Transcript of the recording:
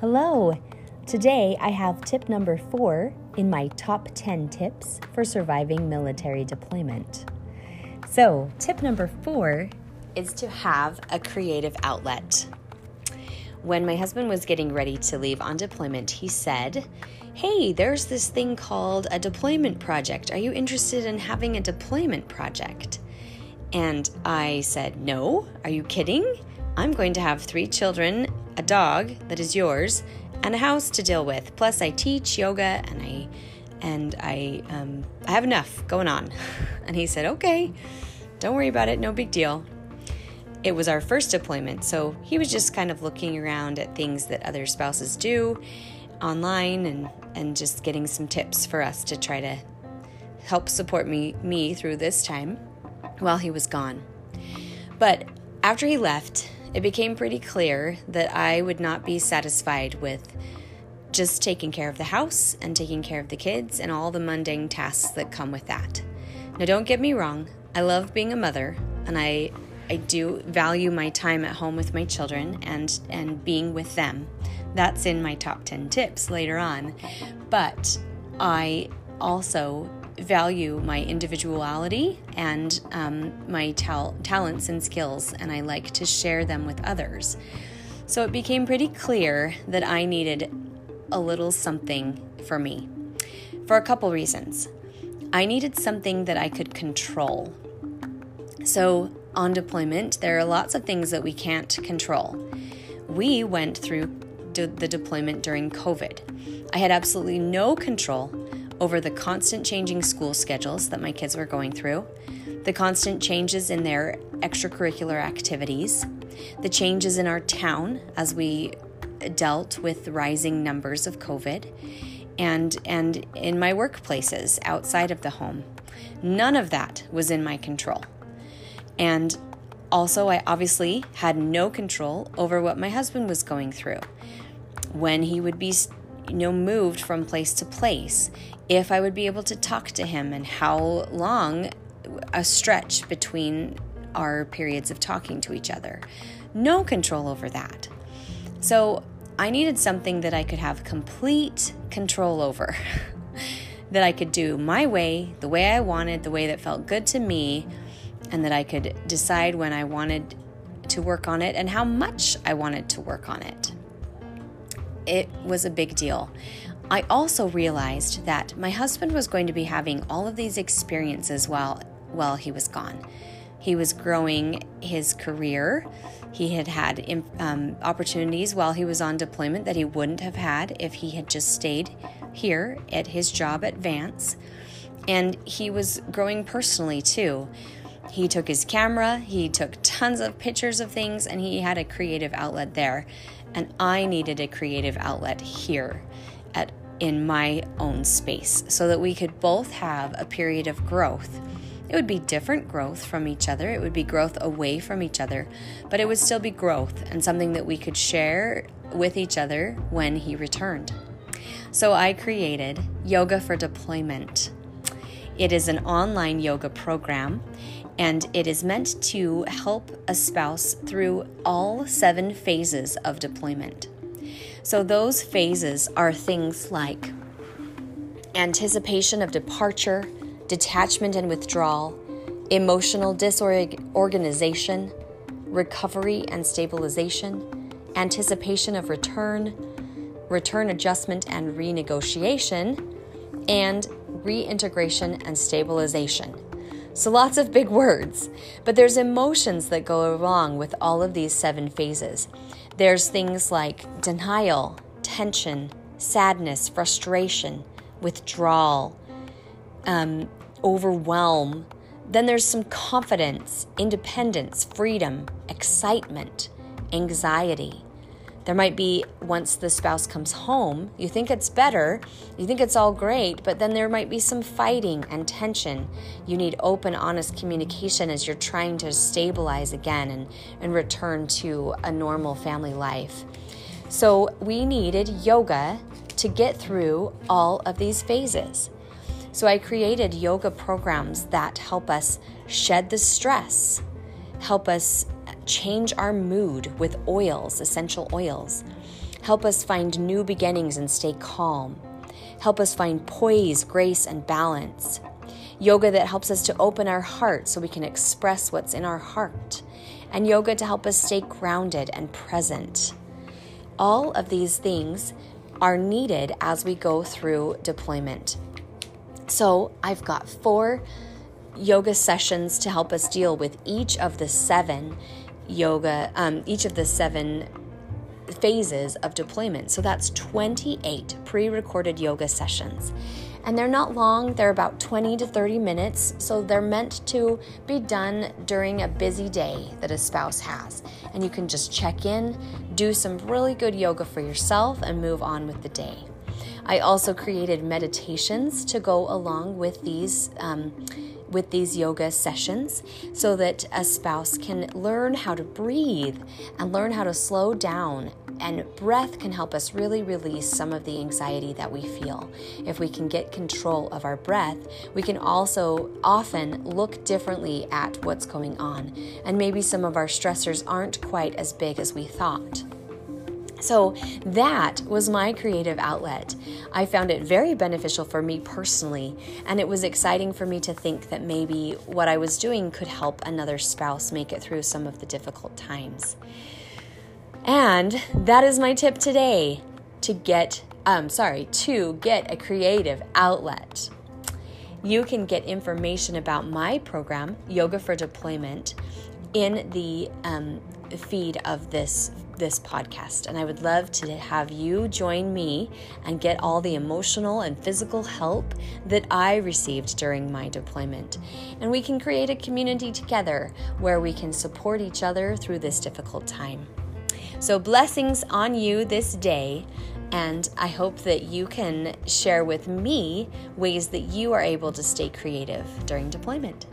Hello! Today I have tip number four in my top 10 tips for surviving military deployment. So, tip number four is to have a creative outlet. When my husband was getting ready to leave on deployment, he said, Hey, there's this thing called a deployment project. Are you interested in having a deployment project? And I said, No, are you kidding? I'm going to have three children, a dog that is yours, and a house to deal with. Plus, I teach yoga and I and I um, I have enough going on. And he said, "Okay, don't worry about it. No big deal." It was our first deployment, so he was just kind of looking around at things that other spouses do online and and just getting some tips for us to try to help support me me through this time while he was gone. But after he left, it became pretty clear that I would not be satisfied with just taking care of the house and taking care of the kids and all the mundane tasks that come with that. Now, don't get me wrong, I love being a mother and I I do value my time at home with my children and and being with them. That's in my top 10 tips later on. But I also value my individuality and um, my tal- talents and skills, and I like to share them with others. So it became pretty clear that I needed a little something for me for a couple reasons. I needed something that I could control. So, on deployment, there are lots of things that we can't control. We went through de- the deployment during COVID. I had absolutely no control over the constant changing school schedules that my kids were going through, the constant changes in their extracurricular activities, the changes in our town as we dealt with rising numbers of COVID, and, and in my workplaces outside of the home. None of that was in my control. And also, I obviously had no control over what my husband was going through. When he would be you know moved from place to place if i would be able to talk to him and how long a stretch between our periods of talking to each other. No control over that. So i needed something that i could have complete control over that i could do my way the way i wanted the way that felt good to me and that i could decide when i wanted to work on it and how much i wanted to work on it it was a big deal. I also realized that my husband was going to be having all of these experiences while while he was gone. He was growing his career. He had had um, opportunities while he was on deployment that he wouldn't have had if he had just stayed here at his job at Vance. And he was growing personally too. He took his camera, he took tons of pictures of things, and he had a creative outlet there and I needed a creative outlet here at in my own space so that we could both have a period of growth. It would be different growth from each other. It would be growth away from each other, but it would still be growth and something that we could share with each other when he returned. So I created Yoga for Deployment. It is an online yoga program and it is meant to help a spouse through all seven phases of deployment. So, those phases are things like anticipation of departure, detachment and withdrawal, emotional disorganization, recovery and stabilization, anticipation of return, return adjustment and renegotiation, and reintegration and stabilization. So lots of big words, but there's emotions that go along with all of these seven phases. There's things like denial, tension, sadness, frustration, withdrawal, um, overwhelm. Then there's some confidence, independence, freedom, excitement, anxiety, there might be, once the spouse comes home, you think it's better, you think it's all great, but then there might be some fighting and tension. You need open, honest communication as you're trying to stabilize again and, and return to a normal family life. So, we needed yoga to get through all of these phases. So I created yoga programs that help us shed the stress, help us change our mood with oils, essential oils, help us find new beginnings and stay calm, help us find poise, grace, and balance. Yoga that helps us to open our heart so we can express what's in our heart, and yoga to help us stay grounded and present. All of these things are needed as we go through deployment. So I've got four yoga sessions to help us deal with each of the seven yoga, um, each of the seven phases of deployment. So that's 28 pre recorded yoga sessions. And they're not long, they're about 20 to 30 minutes. So they're meant to be done during a busy day that a spouse has. And you can just check in, do some really good yoga for yourself, and move on with the day. I also created meditations to go along with these. Um, with these yoga sessions so that a spouse can learn how to breathe and learn how to slow down. And breath can help us really release some of the anxiety that we feel. If we can get control of our breath, we can also often look differently at what's going on. And maybe some of our stressors aren't quite as big as we thought. So that was my creative outlet. I found it very beneficial for me personally, and it was exciting for me to think that maybe what I was doing could help another spouse make it through some of the difficult times. And that is my tip today to get um sorry, to get a creative outlet. You can get information about my program, Yoga for Deployment, in the um, feed of this this podcast and I would love to have you join me and get all the emotional and physical help that I received during my deployment. And we can create a community together where we can support each other through this difficult time. So blessings on you this day and I hope that you can share with me ways that you are able to stay creative during deployment.